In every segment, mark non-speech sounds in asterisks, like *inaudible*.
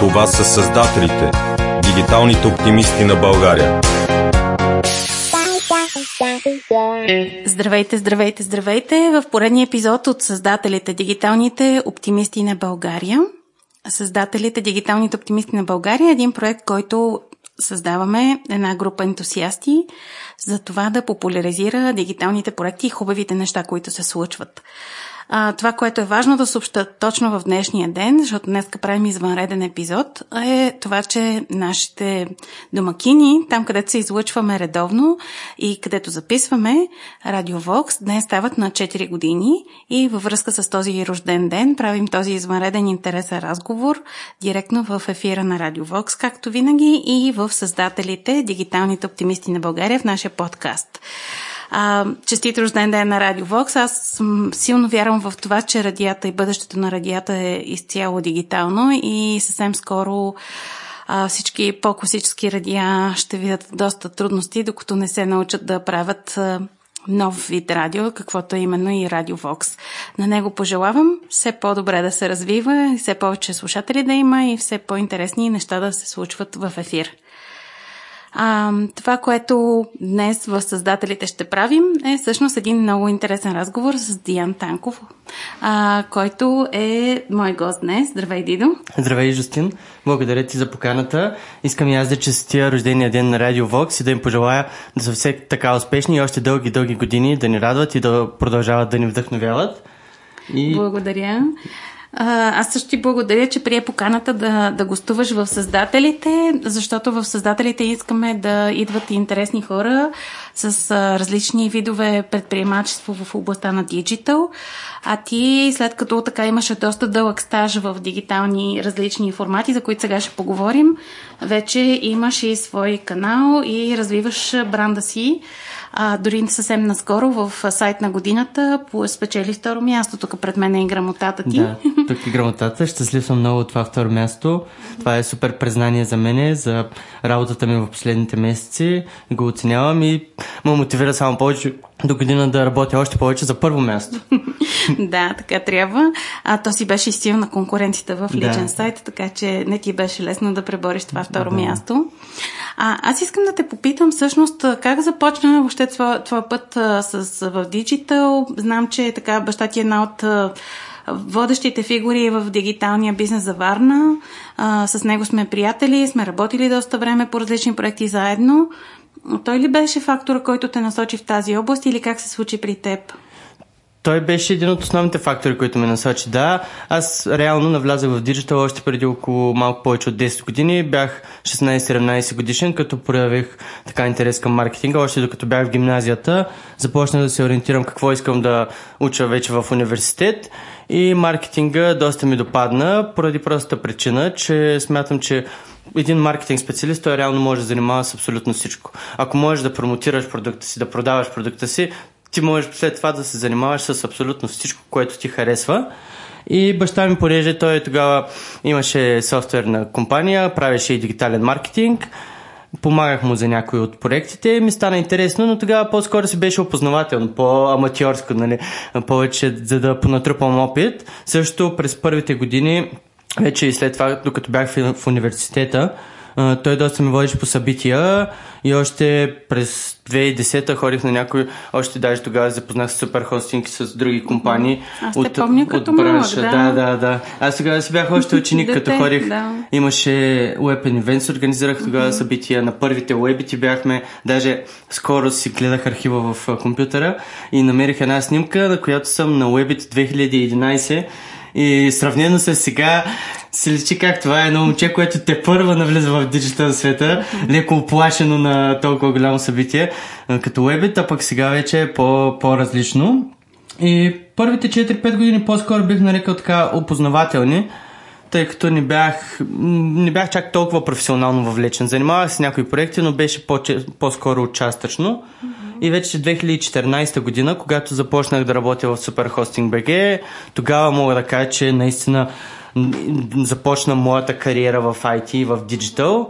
Това са създателите, дигиталните оптимисти на България. Здравейте, здравейте, здравейте! В поредния епизод от Създателите, дигиталните оптимисти на България. Създателите, дигиталните оптимисти на България е един проект, който създаваме една група ентусиасти за това да популяризира дигиталните проекти и хубавите неща, които се случват. А, това, което е важно да съобща точно в днешния ден, защото днес правим извънреден епизод, е това, че нашите домакини, там където се излъчваме редовно и където записваме Радио Вокс, днес стават на 4 години и във връзка с този рожден ден правим този извънреден интересен разговор директно в ефира на Радио Вокс, както винаги и в създателите, дигиталните оптимисти на България в нашия подкаст. А, честит рожден ден на Радио Вокс. Аз съм, силно вярвам в това, че радията и бъдещето на радията е изцяло дигитално и съвсем скоро а, всички по-класически радия ще видят доста трудности, докато не се научат да правят нов вид радио, каквото е именно и Радио Вокс. На него пожелавам все по-добре да се развива, все повече слушатели да има и все по-интересни неща да се случват в ефир. А, това, което днес в Създателите ще правим, е всъщност един много интересен разговор с Диан Танков, а, който е мой гост днес. Здравей, Дидо! Здравей, Жустин! Благодаря ти за поканата. Искам и аз да честия рождения ден на Радио Вокс и да им пожелая да са все така успешни и още дълги, дълги години да ни радват и да продължават да ни вдъхновяват. И... Благодаря. Аз също ти благодаря, че прие поканата да, да гостуваш в Създателите, защото в Създателите искаме да идват интересни хора с различни видове предприемачество в областта на диджитал. А ти, след като така имаше доста дълъг стаж в дигитални различни формати, за които сега ще поговорим, вече имаш и свой канал и развиваш бранда си. А, дори съвсем наскоро в сайт на годината спечели второ място. Тук пред мен е и грамотата ти. Да, *laughs* тук е грамотата. Щастлив съм много от това второ място. Това е супер признание за мене, за работата ми в последните месеци. Го оценявам и ме мотивира само повече до година да работя още повече за първо място. *laughs* да, така трябва. А то си беше и стил на конкуренцията в личен да. сайт, така че не ти беше лесно да пребориш това второ да. място. А, аз искам да те попитам всъщност как започна въобще твоя, твоя път а, с, в диджитал. Знам, че така баща ти е една от водещите фигури в дигиталния бизнес за Варна. А, с него сме приятели, сме работили доста време по различни проекти заедно. Той ли беше фактора, който те насочи в тази област или как се случи при теб? Той беше един от основните фактори, които ме насочи. Да, аз реално навлязах в диджитал още преди около малко повече от 10 години. Бях 16-17 годишен, като проявих така интерес към маркетинга. Още докато бях в гимназията, започнах да се ориентирам какво искам да уча вече в университет. И маркетинга доста ми допадна, поради простата причина, че смятам, че един маркетинг специалист, той реално може да занимава с абсолютно всичко. Ако можеш да промотираш продукта си, да продаваш продукта си, ти можеш след това да се занимаваш с абсолютно всичко, което ти харесва. И баща ми, понеже той тогава имаше софтуерна компания, правеше и дигитален маркетинг, помагах му за някои от проектите ми стана интересно, но тогава по-скоро си беше опознавателно, по-аматьорско, нали? повече за да понатрупам опит. Също през първите години, вече и след това, докато бях в университета, той доста ме водиш по събития и още през 2010-та ходих на някой, още даже тогава запознах с супер хостинг с други компании. Аз от, помня от, като от бранша. Малък, да. да, да, да. Аз тогава си бях още ученик, като ходих. Да. Имаше Web Events, организирах тогава mm-hmm. събития. На първите уебити бяхме, даже скоро си гледах архива в компютъра и намерих една снимка, на която съм на Webit 2011 и сравнено с сега се личи как това е едно момче, което те първа навлиза в диджитал света, леко оплашено на толкова голямо събитие, като Webit, а пък сега вече е по, по-различно. И първите 4-5 години по-скоро бих нарекал така опознавателни, тъй като не бях, не бях чак толкова професионално въвлечен. Занимавах се някои проекти, но беше по- по-скоро участъчно. И вече 2014 година, когато започнах да работя в Superhosting BG, тогава мога да кажа, че наистина започна моята кариера в IT и в Digital.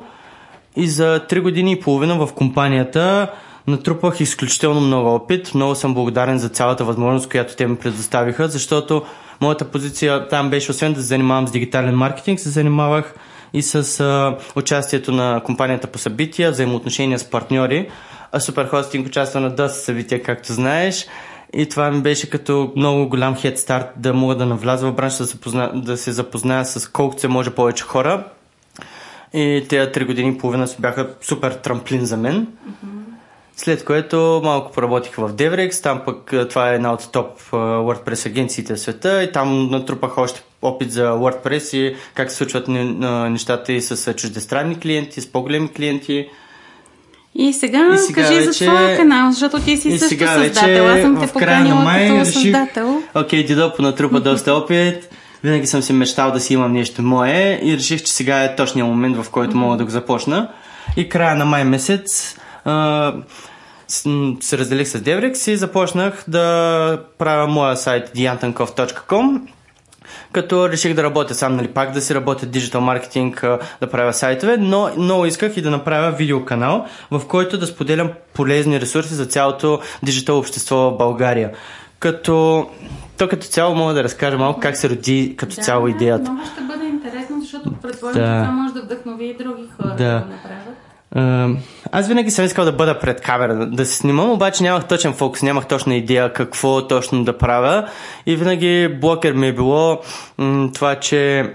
И за 3 години и половина в компанията натрупах изключително много опит. Много съм благодарен за цялата възможност, която те ми предоставиха, защото моята позиция там беше, освен да се занимавам с дигитален маркетинг, се занимавах и с а, участието на компанията по събития, взаимоотношения с партньори. А Суперхостинг участва на доста събития, както знаеш. И това ми беше като много голям хед старт да мога да навляза в бранша, да се, позна, да се запозная с колкото се може повече хора. И тези три години и половина бяха супер трамплин за мен. Mm-hmm. След което малко поработих в Devrex, там пък това е една от топ WordPress агенциите в света и там натрупах още опит за WordPress и как се случват нещата и с чуждестранни клиенти, с по-големи клиенти. И сега, и сега кажи вече... за твоя канал, защото ти си и също сега създател. Аз съм те поканила май като създател. Окей, okay, Дидо понатрупа доста опит. Винаги съм си мечтал да си имам нещо мое и реших, че сега е точният момент, в който мога да го започна. И края на май месец а, се разделих с Devrex и започнах да правя моя сайт diantankov.com като реших да работя сам, нали, пак да си работя диджитал маркетинг, да правя сайтове, но много исках и да направя видеоканал, в който да споделям полезни ресурси за цялото диджитал общество в България. Като то като цяло мога да разкажа малко как се роди като да, цяло идеята. Много ще бъде интересно, защото предполагам, да. това може да вдъхнови и други хора да, да го направят. Аз винаги съм искал да бъда пред камера, да се снимам, обаче нямах точен фокус, нямах точна идея какво точно да правя и винаги блокер ми е било м- това, че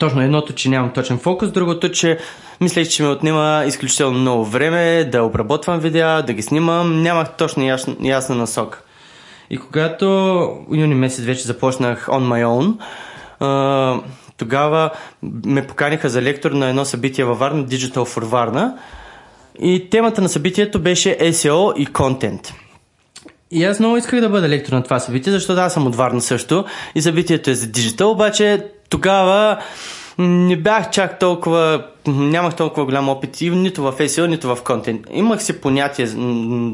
точно едното, че нямам точен фокус, другото, че мислех, че ми отнема изключително много време да обработвам видеа, да ги снимам, нямах точно ясна, ясна насока. И когато юни месец вече започнах on my own, тогава ме поканиха за лектор на едно събитие във Варна, Digital for Варна. И темата на събитието беше SEO и контент. И аз много исках да бъда лектор на това събитие, защото аз съм от Варна също и събитието е за диджитал, обаче тогава не бях чак толкова, нямах толкова голям опит и нито в SEO, нито в контент. Имах си понятие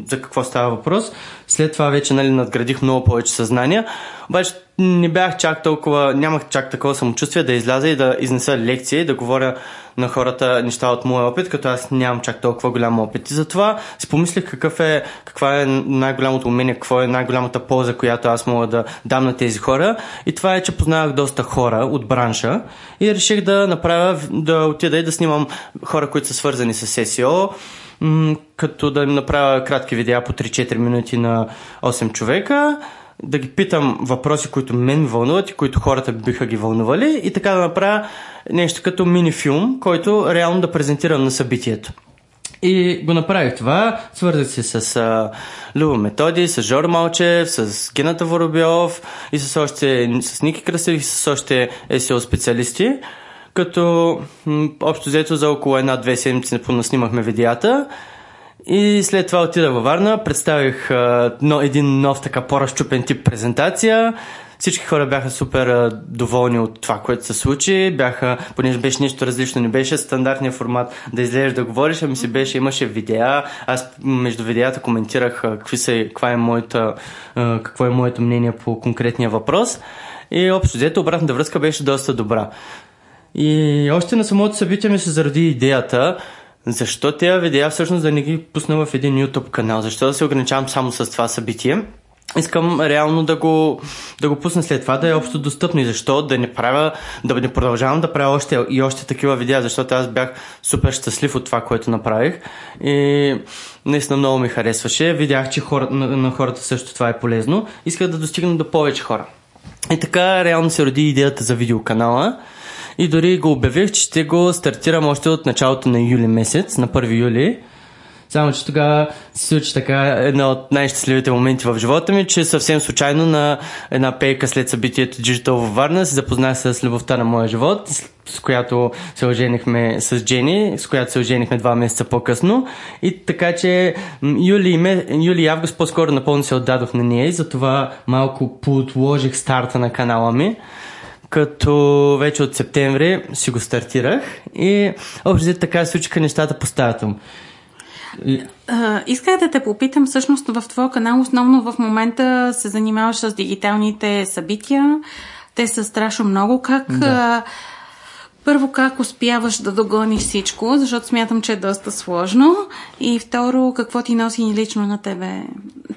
за какво става въпрос. След това вече нали, надградих много повече съзнание. Обаче не бях чак толкова, нямах чак такова самочувствие да изляза и да изнеса лекция и да говоря на хората неща от моя опит, като аз нямам чак толкова голям опит. И затова си помислих какъв е, каква е най-голямото умение, какво е най-голямата полза, която аз мога да дам на тези хора. И това е, че познавах доста хора от бранша и реших да направя, да отида и да снимам хора, които са свързани с SEO, като да им направя кратки видеа по 3-4 минути на 8 човека да ги питам въпроси, които мен вълнуват и които хората биха ги вълнували и така да направя нещо като мини филм, който реално да презентирам на събитието. И го направих това, свързах се с а, Любо Методи, с Жор Малчев, с Гената Воробьов и с още с Ники Красив и с още SEO специалисти, като общо взето за около една-две седмици понаснимахме видеята и след това отида във Варна, представих а, но, един нов така по-разчупен тип презентация. Всички хора бяха супер а, доволни от това, което се случи. Бяха, понеже беше нещо различно, не беше стандартния формат да излезеш да говориш, ами си беше, имаше видеа. Аз между видеята коментирах а, какви са, каква е моята, а, какво е моето мнение по конкретния въпрос. И общо взето обратната връзка беше доста добра. И още на самото събитие ми се заради идеята, защо тези видеа всъщност да не ги пусна в един YouTube канал? Защо да се ограничавам само с това събитие? Искам реално да го, да го пусна след това, да е общо достъпно и защо да не правя, да не продължавам да правя още и още такива видеа, защото аз бях супер щастлив от това, което направих и наистина много ми харесваше. Видях, че хора, на, на хората също това е полезно. Исках да достигна до повече хора. И така реално се роди идеята за видеоканала и дори го обявих, че ще го стартирам още от началото на юли месец, на 1 юли. Само, че тогава се случи така една от най-щастливите моменти в живота ми, че съвсем случайно на една пейка след събитието Digital във Варна се запознах с любовта на моя живот, с която се оженихме с Джени, с която се оженихме два месеца по-късно. И така, че юли, юли и август по-скоро напълно се отдадох на нея и затова малко поотложих старта на канала ми като вече от септември си го стартирах и общо така се случиха нещата по стаята му. Исках да те попитам, всъщност в твоя канал основно в момента се занимаваш с дигиталните събития. Те са страшно много. Как да. първо, как успяваш да догониш всичко, защото смятам, че е доста сложно. И второ, какво ти носи лично на тебе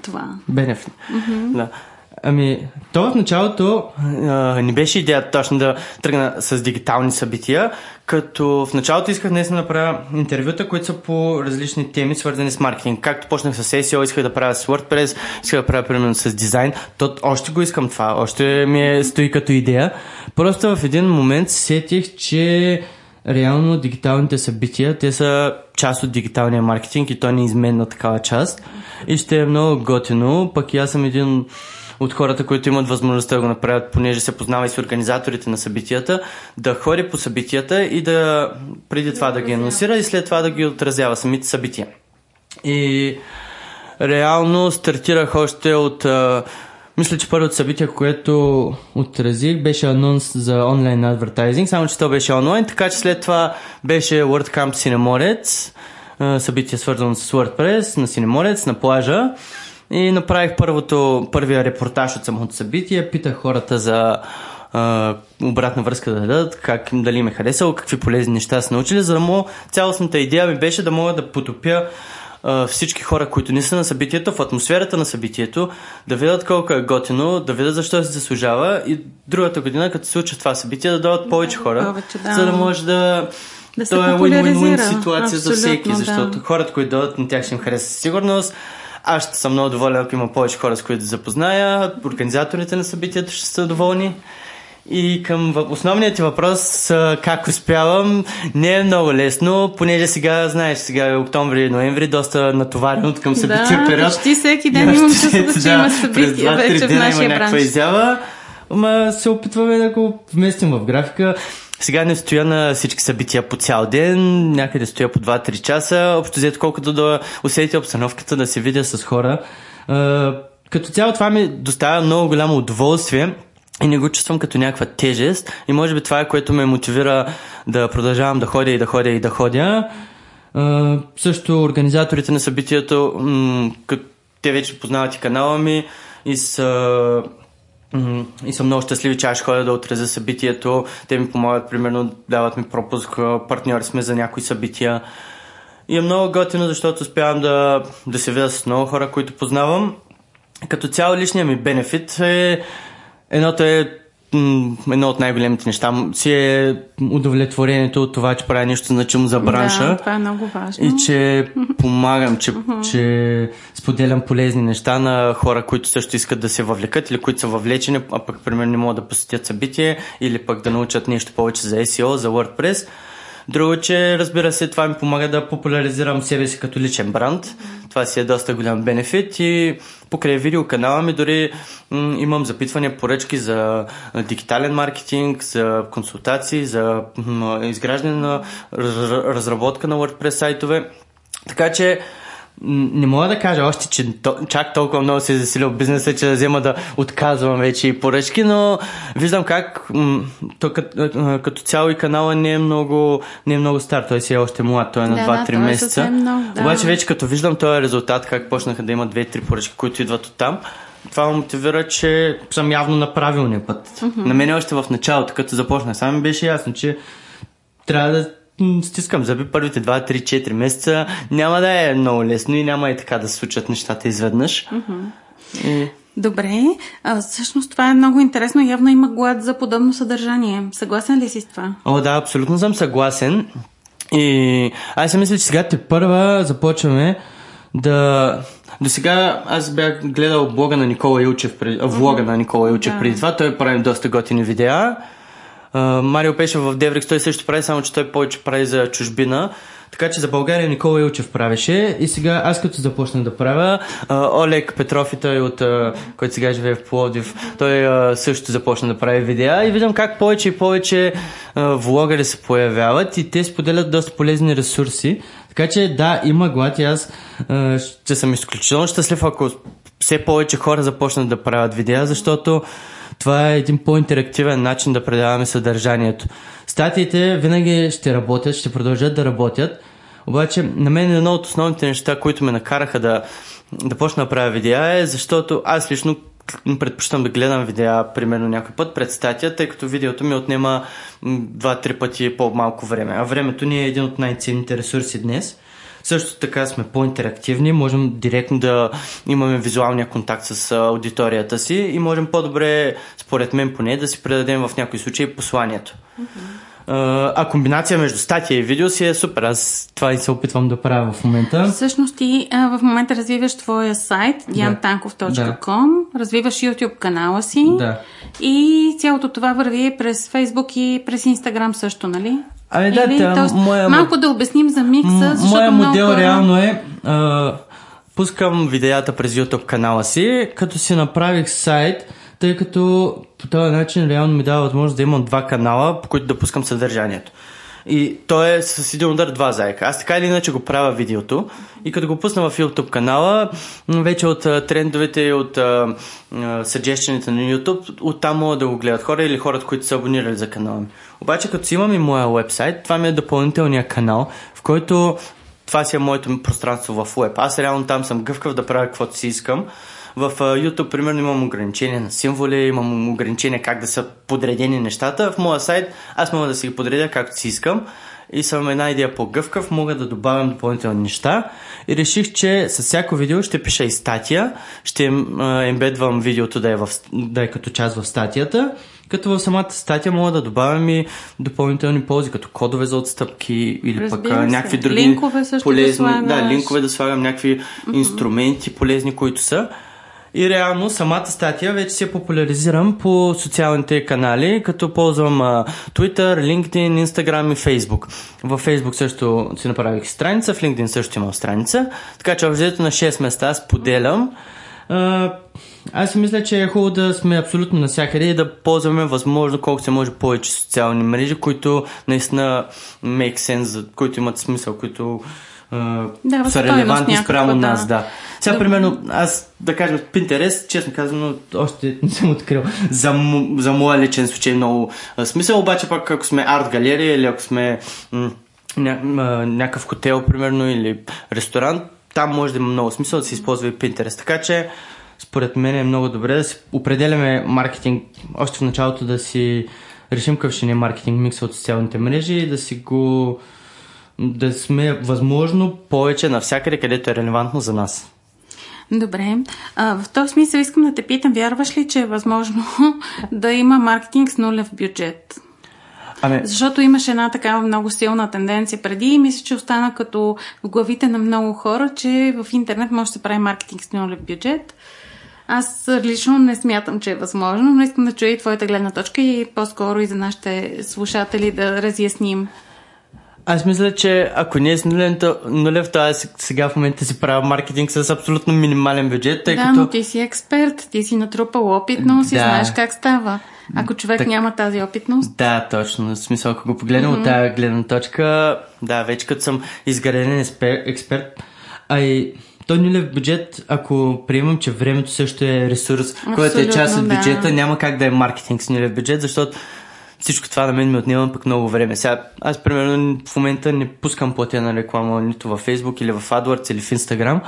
това? Бенефит. Mm-hmm. Да. Ами, то в началото а, не беше идеята точно да тръгна с дигитални събития, като в началото исках днес да направя интервюта, които са по различни теми, свързани с маркетинг. Както почнах с SEO, исках да правя с WordPress, исках да правя примерно с дизайн. То още го искам това, още ми е стои като идея. Просто в един момент сетих, че реално дигиталните събития, те са част от дигиталния маркетинг и то неизменна такава част. И ще е много готино, пък и аз съм един от хората, които имат възможността да го направят, понеже се познава и с организаторите на събитията, да ходи по събитията и да преди това да ги анонсира и след това да ги отразява самите събития. И реално стартирах още от мисля, че първото събитие, което отразих, беше анонс за онлайн адвертайзинг, само че то беше онлайн, така че след това беше WordCamp Синеморец, събитие свързано с WordPress на Синеморец, на плажа. И направих първото, първия репортаж от самото събитие, питах хората за а, обратна връзка да дадат, как, дали ме харесало, какви полезни неща са научили, за да мога цялостната идея ми беше да мога да потопя всички хора, които не са на събитието, в атмосферата на събитието, да видят колко е готино, да видят защо се заслужава и другата година, като се случва това събитие, да дойдат повече хора, повече, да. за да може да да се това е win-win-win ситуация за всеки, да. защото хората, които дойдат, на тях ще им хареса със сигурност. Аз ще съм много доволен, ако има повече хора, с които да запозная. Организаторите на събитието ще са доволни. И към основният ти въпрос, как успявам, не е много лесно, понеже сега, знаеш, сега е октомври, ноември, доста натоварен от към събития да, период. почти всеки ден имам чувството, че да, има събития вече в нашия има бранш. изява, ама се опитваме да го вместим в графика. Сега не стоя на всички събития по цял ден, някъде стоя по 2-3 часа, общо взето колкото да усетя обстановката, да се видя с хора. Като цяло това ми доставя много голямо удоволствие и не го чувствам като някаква тежест и може би това е което ме мотивира да продължавам да ходя и да ходя и да ходя. също организаторите на събитието, те вече познават и канала ми и са и съм много щастливи, че аз ходя да отразя събитието. Те ми помагат, примерно, дават ми пропуск, партньори сме за някои събития. И е много готино, защото успявам да, да се видя с много хора, които познавам. Като цяло личния ми бенефит е едното е едно от най-големите неща си е удовлетворението от това, че правя нещо значимо за бранша. Да, това е много важно. И че *laughs* помагам, че, че споделям полезни неща на хора, които също искат да се въвлекат или които са въвлечени, а пък примерно не могат да посетят събитие или пък да научат нещо повече за SEO, за WordPress. Друго, че разбира се, това ми помага да популяризирам себе си като личен бранд. Това си е доста голям бенефит и покрай видеоканала ми дори м- имам запитвания, поръчки за дигитален маркетинг, за консултации, за м- изграждане на раз- разработка на WordPress сайтове. Така че не мога да кажа още, че чак толкова много се е засилил бизнеса, че да взема да отказвам вече и поръчки, но виждам как м- то, като, като цяло и канала не е много, не е много стар, той си е още млад, той е на Да, 2-3 да, е месеца. съвсем много, да. Обаче вече като виждам този резултат, как почнаха да имат 2-3 поръчки, които идват от там, това ме мотивира, че съм явно на правилния път. Uh-huh. На мен още в началото, като започнах, само беше ясно, че трябва да стискам зъби първите 2, 3, 4 месеца. Няма да е много лесно и няма и така да се случат нещата изведнъж. И... Добре, а, всъщност това е много интересно. Явно има глад за подобно съдържание. Съгласен ли си с това? О, да, абсолютно съм съгласен. И аз си мисля, че сега те първа започваме да... До сега аз бях гледал блога на Никола Илчев, пред... влога на Никола Илчев Да. преди това. Той прави доста готини видеа. Марио Пешев в Деврикс, той също прави, само че той повече прави за чужбина. Така че за България Никола Илчев правеше и сега аз като започнах да правя, Олег Петров и той от, който сега живее в Пловдив, той също започна да прави видеа и виждам как повече и повече влогари се появяват и те споделят доста полезни ресурси. Така че да, има глад и аз ще съм изключително щастлив, ако все повече хора започнат да правят видеа, защото това е един по-интерактивен начин да предаваме съдържанието. Статиите винаги ще работят, ще продължат да работят, обаче на мен едно от основните неща, които ме накараха да, да почна да правя видеа е, защото аз лично предпочитам да гледам видеа примерно някой път пред статия, тъй като видеото ми отнема м, 2-3 пъти по-малко време. А времето ни е един от най-ценните ресурси днес. Също така сме по-интерактивни, можем директно да имаме визуалния контакт с аудиторията си и можем по-добре, според мен поне, да си предадем в някои случаи посланието. А комбинация между статия и видео си е супер. Аз това и се опитвам да правя в момента. Всъщност ти а, в момента развиваш твоя сайт diantankov.com, да. развиваш YouTube канала си да. и цялото това върви през Facebook и през Instagram също, нали? Ами да, Или, тоест, моя, малко да обясним за микса, защото Моя модел много... реално е... А, пускам видеята през YouTube канала си, като си направих сайт, тъй като по този начин реално ми дава възможност да имам два канала, по които да пускам съдържанието. И то е с един удар два заека. Аз така или иначе го правя видеото и като го пусна в YouTube канала, вече от трендовете и от съджещените на YouTube, оттам могат да го гледат хора или хората, които са абонирали за канала ми. Обаче като си имам и моя вебсайт, това ми е допълнителния канал, в който това си е моето пространство в веб. Аз реално там съм гъвкав да правя каквото си искам. В YouTube, примерно, имам ограничения на символи, имам ограничения как да са подредени нещата. В моя сайт аз мога да си ги подредя както си искам и съм една идея по-гъвкав, мога да добавям допълнителни неща и реших, че с всяко видео ще пиша и статия, ще ембедвам видеото да е, в, да е като част в статията, като в самата статия мога да добавям и допълнителни ползи, като кодове за отстъпки или Разбира пък се. някакви други Линкове също полезни, да слагаш. да, линкове да слагам, някакви mm-hmm. инструменти полезни, които са. И реално самата статия вече се популяризирам по социалните канали, като ползвам а, Twitter, LinkedIn, Instagram и Facebook. В Facebook също си направих страница, в LinkedIn също имам страница, така че обзето на 6 места споделям. А, аз си мисля, че е хубаво да сме абсолютно навсякъде и да ползваме възможно колко се може повече социални мрежи, които наистина make sense, които имат смисъл, които да, са релевантни спрямо да. нас, да. Сега, Да. примерно, аз да кажем, Pinterest, честно казано, още не съм открил за, м- за моя личен случай много а, смисъл, обаче пък ако сме арт галерия или ако сме м- ня- м- някакъв хотел, примерно, или ресторант, там може да има много смисъл да се използва и Pinterest. Така че, според мен е много добре да си определяме маркетинг, още в началото да си решим какъв ще ни е маркетинг микс от социалните мрежи и да си го да сме възможно повече навсякъде, където е релевантно за нас. Добре. А, в този смисъл искам да те питам, вярваш ли, че е възможно *laughs* да има маркетинг с нулев бюджет? Ами, Защото имаше една такава много силна тенденция преди и мисля, че остана като в главите на много хора, че в интернет може да се прави маркетинг с нулев бюджет. Аз лично не смятам, че е възможно, но искам да чуя и твоята гледна точка и по-скоро и за нашите слушатели да разясним. аз мисля, че ако не е с нулев, то- нулев, то аз сега в момента си правя маркетинг с абсолютно минимален бюджет, тъй да, като... но ти си експерт, ти си натрупал опитност и Да. знаеш как става. Ако човек Так- няма тази опитност, Да, точно. В смисъл, ако го погледнем mm-hmm. от тази гледна точка, да, вече като съм изграден експерт, а и той нулев бюджет, ако приемам, че времето също е ресурс, който е част от Абсолютно, да. бюджета, няма как да е маркетинг с нулев бюджет, защото всичко това на мен ми отнема пък много време. Сега, аз примерно в момента не пускам платена реклама нито във Facebook или в AdWords или в Instagram.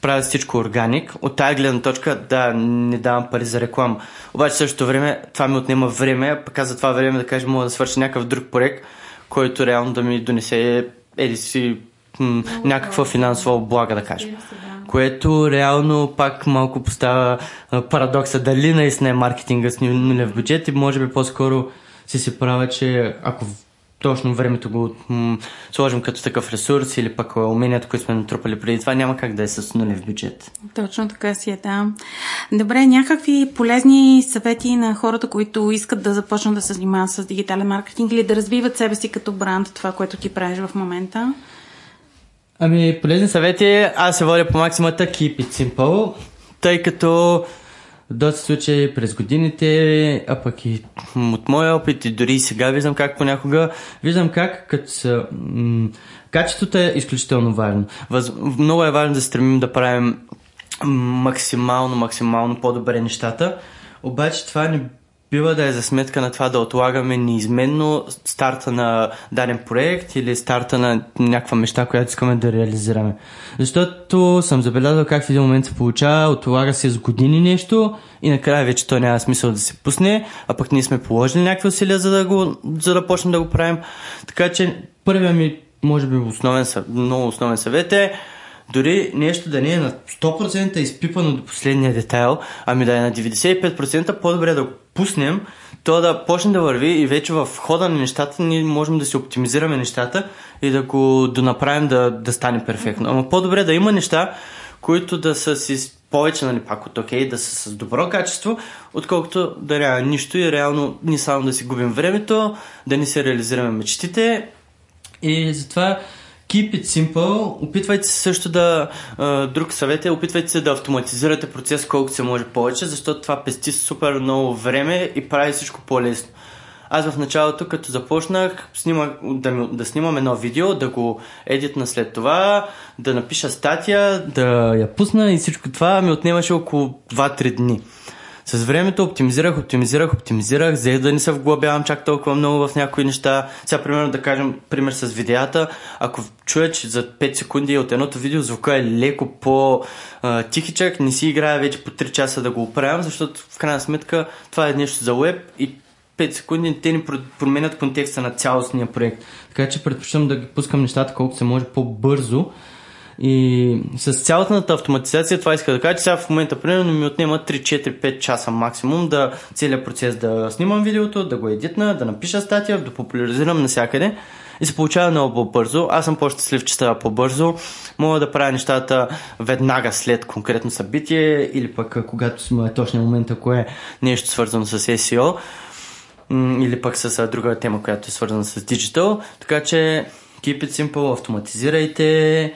Правя всичко органик. От тази гледна точка, да, не давам пари за реклама. Обаче същото време това ми отнема време, пък за това време да кажем, мога да свърша някакъв друг проект, който реално да ми донесе еди си някаква финансова облага, да кажем. Което реално пак малко поставя парадокса дали наистина е маркетинга с ну- нулев бюджет и може би по-скоро си се правя, че ако точно времето го сложим като такъв ресурс или пък уменията, които сме натрупали преди това, няма как да е с нулев бюджет. Точно така си е, да. Добре, някакви полезни съвети на хората, които искат да започнат да се занимават с дигитален маркетинг или да развиват себе си като бранд, това, което ти правиш в момента? Ами, полезни съвети, аз се водя по максимата Keep it simple, тъй като доста случаи през годините, а пък и от моя опит и дори сега виждам как понякога, виждам как като са, м- качеството е изключително важно. Въз, много е важно да стремим да правим максимално, максимално по-добре нещата, обаче това не бива да е за сметка на това да отлагаме неизменно старта на даден проект или старта на някаква мечта, която искаме да реализираме. Защото съм забелязал как в един момент се получава, отлага се с години нещо и накрая вече то няма смисъл да се пусне, а пък ние сме положили някакви усилия за да, го, за да почнем да го правим. Така че първият ми може би основен, много основен съвет е дори нещо да не е на 100% изпипано до последния детайл, ами да е на 95%, по-добре да го пуснем, то да почне да върви и вече в хода на нещата ние можем да си оптимизираме нещата и да го донаправим да, да стане перфектно. Ама по-добре да има неща, които да са си повече, нали, пак от окей, okay, да са с добро качество, отколкото да няма нищо и реално ни само да си губим времето, да ни се реализираме мечтите. И затова Keep it simple. Опитвайте се също да... друг съвет е, опитвайте се да автоматизирате процес колкото се може повече, защото това пести супер много време и прави всичко по-лесно. Аз в началото, като започнах снимах, да, да снимам едно видео, да го едитна след това, да напиша статия, да я пусна и всичко това ми отнемаше около 2-3 дни. С времето оптимизирах, оптимизирах, оптимизирах, за да не се вглъбявам чак толкова много в някои неща. Сега, примерно, да кажем, пример с видеята, ако чуя, че за 5 секунди от едното видео звука е леко по-тихичък, не си играя вече по 3 часа да го оправям, защото в крайна сметка това е нещо за веб и 5 секунди те ни променят контекста на цялостния проект. Така че предпочитам да ги пускам нещата колкото се може по-бързо, и с цялата автоматизация това иска да кажа, че сега в момента примерно ми отнема 3-4-5 часа максимум да целият процес да снимам видеото, да го едитна, да напиша статия, да популяризирам навсякъде и се получава много по-бързо. Аз съм по-щастлив, че става по-бързо. Мога да правя нещата веднага след конкретно събитие или пък когато си е точния момент, ако е нещо свързано с SEO или пък с друга тема, която е свързана с диджитал. Така че keep it simple, автоматизирайте,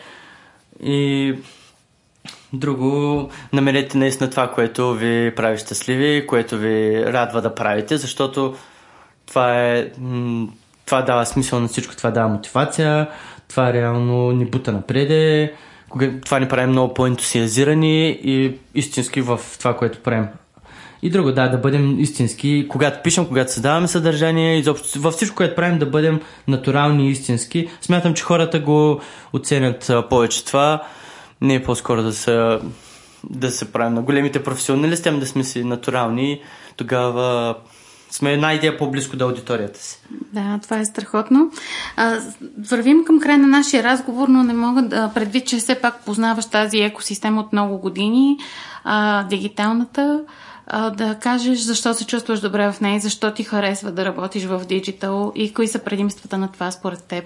и друго, намерете наистина това, което ви прави щастливи, което ви радва да правите, защото това е това дава смисъл на всичко, това дава мотивация, това реално ни бута напреде, това ни прави много по-ентусиазирани и истински в това, което правим. И друго, да, да бъдем истински, когато пишем, когато създаваме съдържание, изобщо във всичко, което правим, да бъдем натурални и истински. Смятам, че хората го оценят повече това. Не е по-скоро да се, да се правим на големите професионалисти, ами да сме си натурални. Тогава сме една идея по-близко до аудиторията си. Да, това е страхотно. А, вървим към края на нашия разговор, но не мога да предвид, че все пак познаваш тази екосистема от много години, а, дигиталната а, да кажеш защо се чувстваш добре в нея, защо ти харесва да работиш в диджитал и кои са предимствата на това според теб?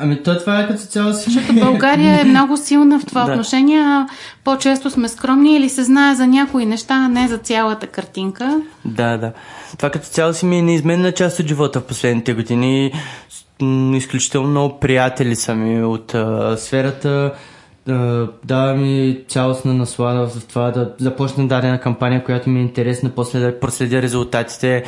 Ами то това е като цяло си. Защото България е много силна в това *laughs* да. отношение, а по-често сме скромни или се знае за някои неща, а не за цялата картинка. Да, да. Това като цяло си ми е неизменна част от живота в последните години. Изключително много приятели са ми от а, сферата дава ми цялостна наслада в това да започна дадена кампания, която ми е интересна, после да проследя резултатите,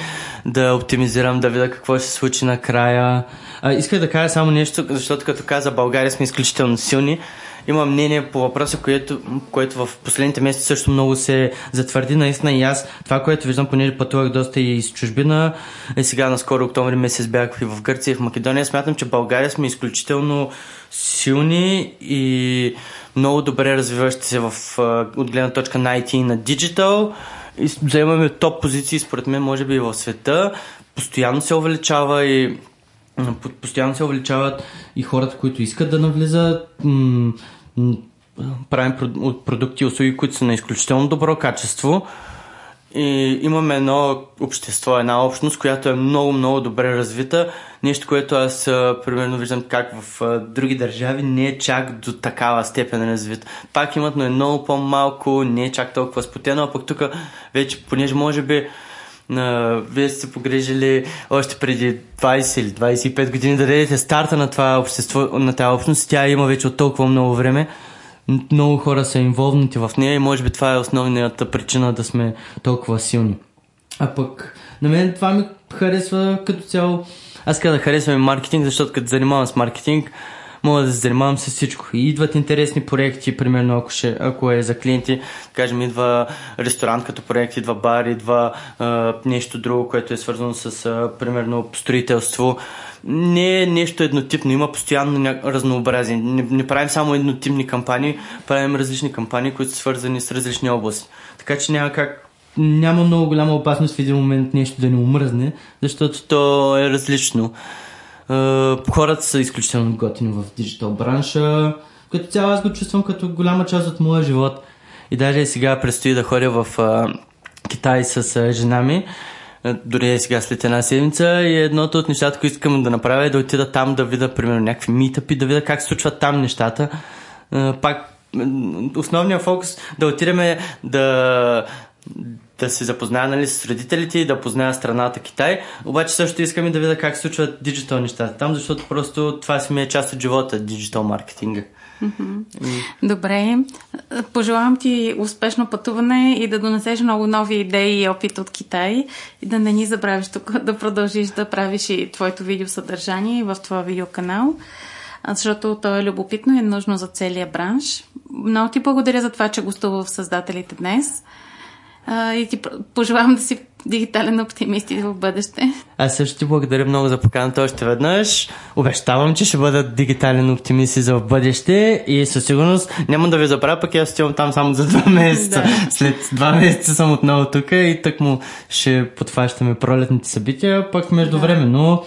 да оптимизирам, да видя какво ще се случи накрая. А, исках да кажа само нещо, защото като каза България сме изключително силни. Има мнение по въпроса, което, което в последните месеци също много се затвърди. Наистина и аз това, което виждам, понеже пътувах доста и с чужбина, е сега наскоро октомври месец бях и в Гърция и в Македония, смятам, че България сме изключително силни и много добре развиващи се в, от гледна точка на IT и на диджитал. И заемаме топ позиции, според мен, може би и в света. Постоянно се увеличава и постоянно се увеличават и хората, които искат да навлизат. правим продукти и услуги, които са на изключително добро качество. И имаме едно общество, една общност, която е много, много добре развита. Нещо, което аз примерно виждам как в други държави не е чак до такава степен развит. Пак имат, но е много по-малко, не е чак толкова спотено, а пък тук вече, понеже може би Uh, вие сте се погрежили още преди 20 или 25 години да дадете старта на това общество, на тази общност. Тя има вече от толкова много време много хора са инволвнати в нея и може би това е основната причина да сме толкова силни. А пък на мен това ми харесва като цяло. Аз казах да харесвам и маркетинг, защото като занимавам с маркетинг, мога да се занимавам с всичко. И идват интересни проекти, примерно ако, ще, ако е за клиенти, кажем, идва ресторант като проект, идва бар, идва а, нещо друго, което е свързано с, а, примерно, строителство не е нещо еднотипно, има постоянно разнообразие. Не, не правим само еднотипни кампании, правим различни кампании, които са свързани с различни области. Така че няма как няма много голяма опасност в един момент нещо да ни омръзне, защото то е различно. Хората са изключително готини в диджитал бранша. Като цяло аз го чувствам като голяма част от моя живот. И даже сега предстои да ходя в а, Китай с а, жена ми. Дори е сега след една седмица и едното от нещата, които искам да направя е да отида там да видя, примерно, някакви митъпи, да видя как се случват там нещата. Пак основният фокус да отидем да да се запозная нали, с родителите и да позная страната Китай. Обаче също искам и да видя как се случват диджитал нещата там, защото просто това си ми е част от живота, диджитал маркетинга. Добре. Пожелавам ти успешно пътуване и да донесеш много нови идеи и опит от Китай и да не ни забравиш тук *laughs* да продължиш да правиш и твоето видеосъдържание в твоя видеоканал, защото то е любопитно и е нужно за целия бранш. Много ти благодаря за това, че гостува в Създателите днес а, и ти пожелавам да си дигитален оптимист и в бъдеще. Аз също ти благодаря много за поканата още веднъж. Обещавам, че ще бъда дигитален оптимист и за в бъдеще и със сигурност няма да ви забравя, пък аз отивам там само за два *laughs* месеца. Да. След два месеца съм отново тук и так му ще подфащаме пролетните събития, пък междувременно да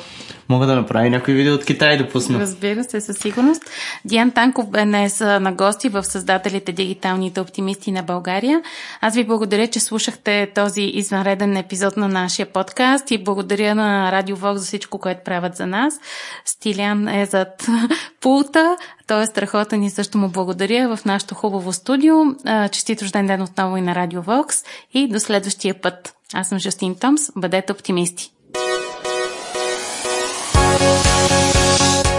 мога да направя някои видео от Китай да пусна. Разбира се, със сигурност. Диан Танков бе днес на гости в създателите Дигиталните оптимисти на България. Аз ви благодаря, че слушахте този извънреден епизод на нашия подкаст и благодаря на Радио Вок за всичко, което правят за нас. Стилян е зад *laughs* пулта, той е страхотен и също му благодаря в нашото хубаво студио. Честит рожден ден отново и на Радио Вокс и до следващия път. Аз съм Жустин Томс. Бъдете оптимисти!